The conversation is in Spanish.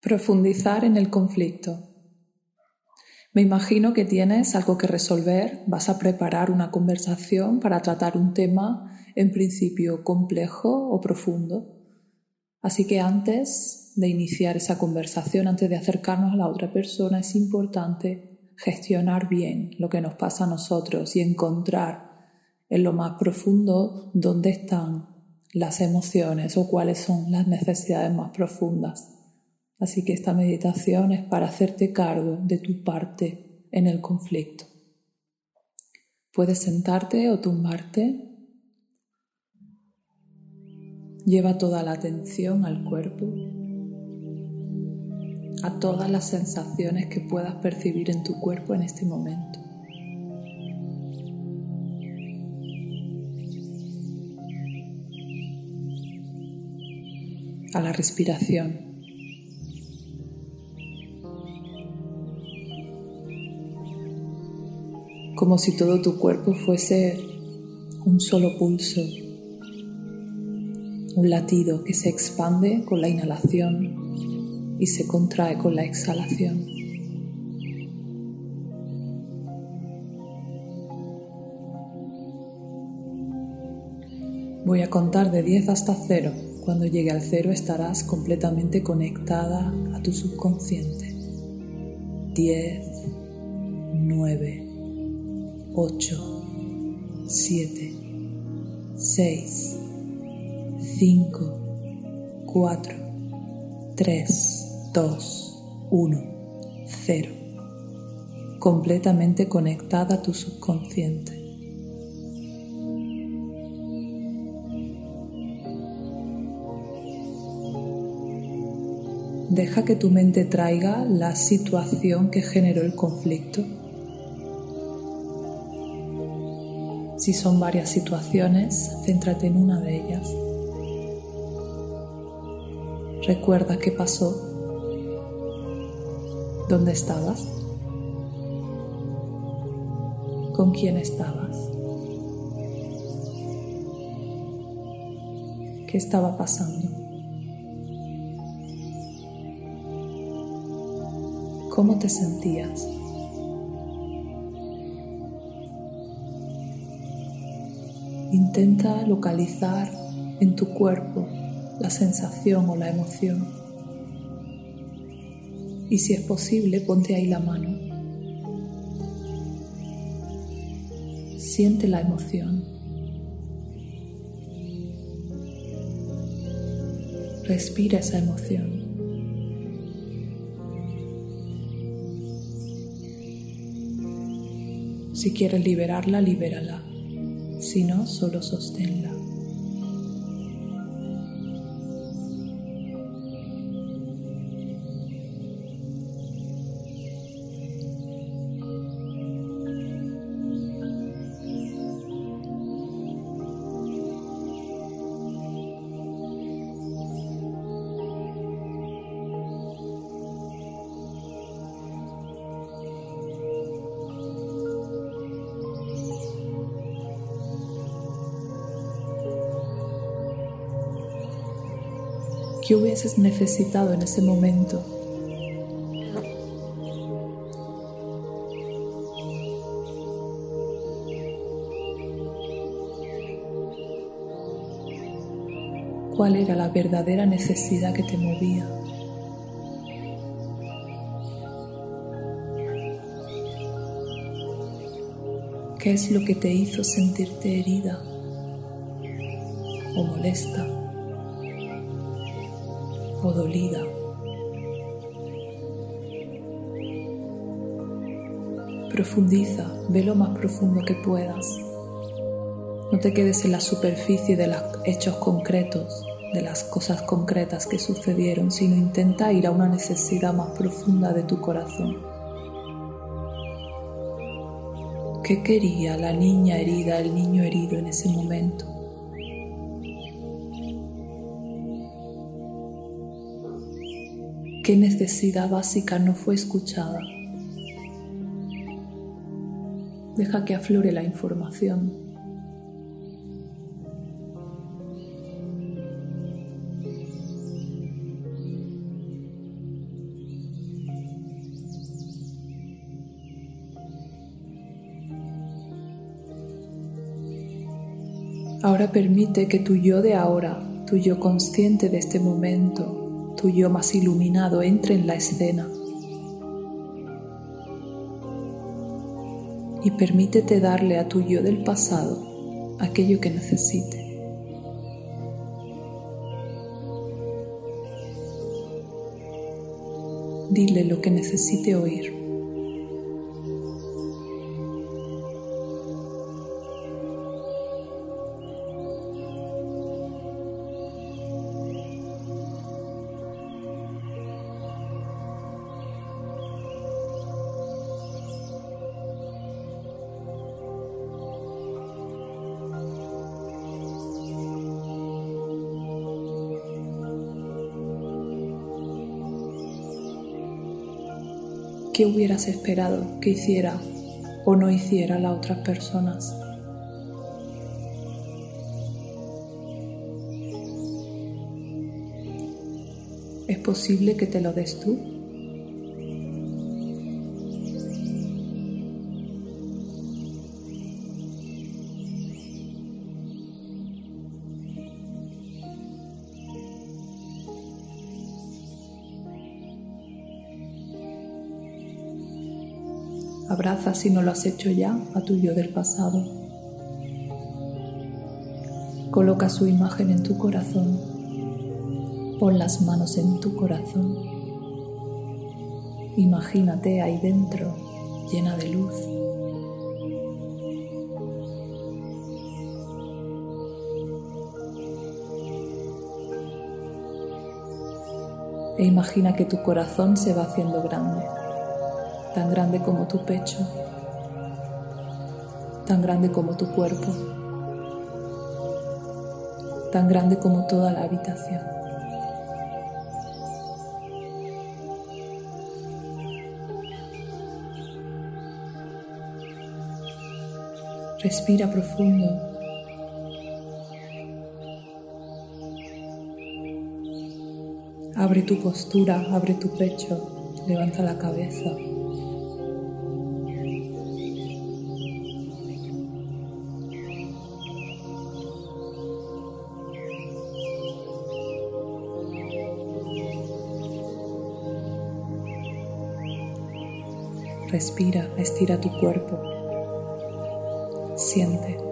Profundizar en el conflicto. Me imagino que tienes algo que resolver, vas a preparar una conversación para tratar un tema en principio complejo o profundo. Así que antes de iniciar esa conversación, antes de acercarnos a la otra persona, es importante gestionar bien lo que nos pasa a nosotros y encontrar en lo más profundo dónde están las emociones o cuáles son las necesidades más profundas. Así que esta meditación es para hacerte cargo de tu parte en el conflicto. Puedes sentarte o tumbarte. Lleva toda la atención al cuerpo, a todas las sensaciones que puedas percibir en tu cuerpo en este momento. A la respiración. Como si todo tu cuerpo fuese un solo pulso, un latido que se expande con la inhalación y se contrae con la exhalación. Voy a contar de 10 hasta 0. Cuando llegue al 0 estarás completamente conectada a tu subconsciente. 10, 9, 8, 7, 6, 5, 4, 3, 2, 1, 0. Completamente conectada a tu subconsciente. Deja que tu mente traiga la situación que generó el conflicto Si son varias situaciones, céntrate en una de ellas. Recuerda qué pasó, dónde estabas, con quién estabas, qué estaba pasando, cómo te sentías. Intenta localizar en tu cuerpo la sensación o la emoción. Y si es posible, ponte ahí la mano. Siente la emoción. Respira esa emoción. Si quieres liberarla, libérala sino solo sosténla. ¿Qué hubieses necesitado en ese momento? ¿Cuál era la verdadera necesidad que te movía? ¿Qué es lo que te hizo sentirte herida o molesta? O dolida. Profundiza, ve lo más profundo que puedas. No te quedes en la superficie de los hechos concretos, de las cosas concretas que sucedieron, sino intenta ir a una necesidad más profunda de tu corazón. ¿Qué quería la niña herida, el niño herido en ese momento? ¿Qué necesidad básica no fue escuchada? Deja que aflore la información. Ahora permite que tu yo de ahora, tu yo consciente de este momento, tu yo más iluminado entre en la escena. Y permítete darle a tu yo del pasado aquello que necesite. Dile lo que necesite oír. ¿Qué hubieras esperado que hiciera o no hiciera las otras personas? ¿Es posible que te lo des tú? Abraza si no lo has hecho ya a tu yo del pasado. Coloca su imagen en tu corazón. Pon las manos en tu corazón. Imagínate ahí dentro, llena de luz. E imagina que tu corazón se va haciendo grande tan grande como tu pecho, tan grande como tu cuerpo, tan grande como toda la habitación. Respira profundo. Abre tu postura, abre tu pecho, levanta la cabeza. Respira, estira tu cuerpo. Siente.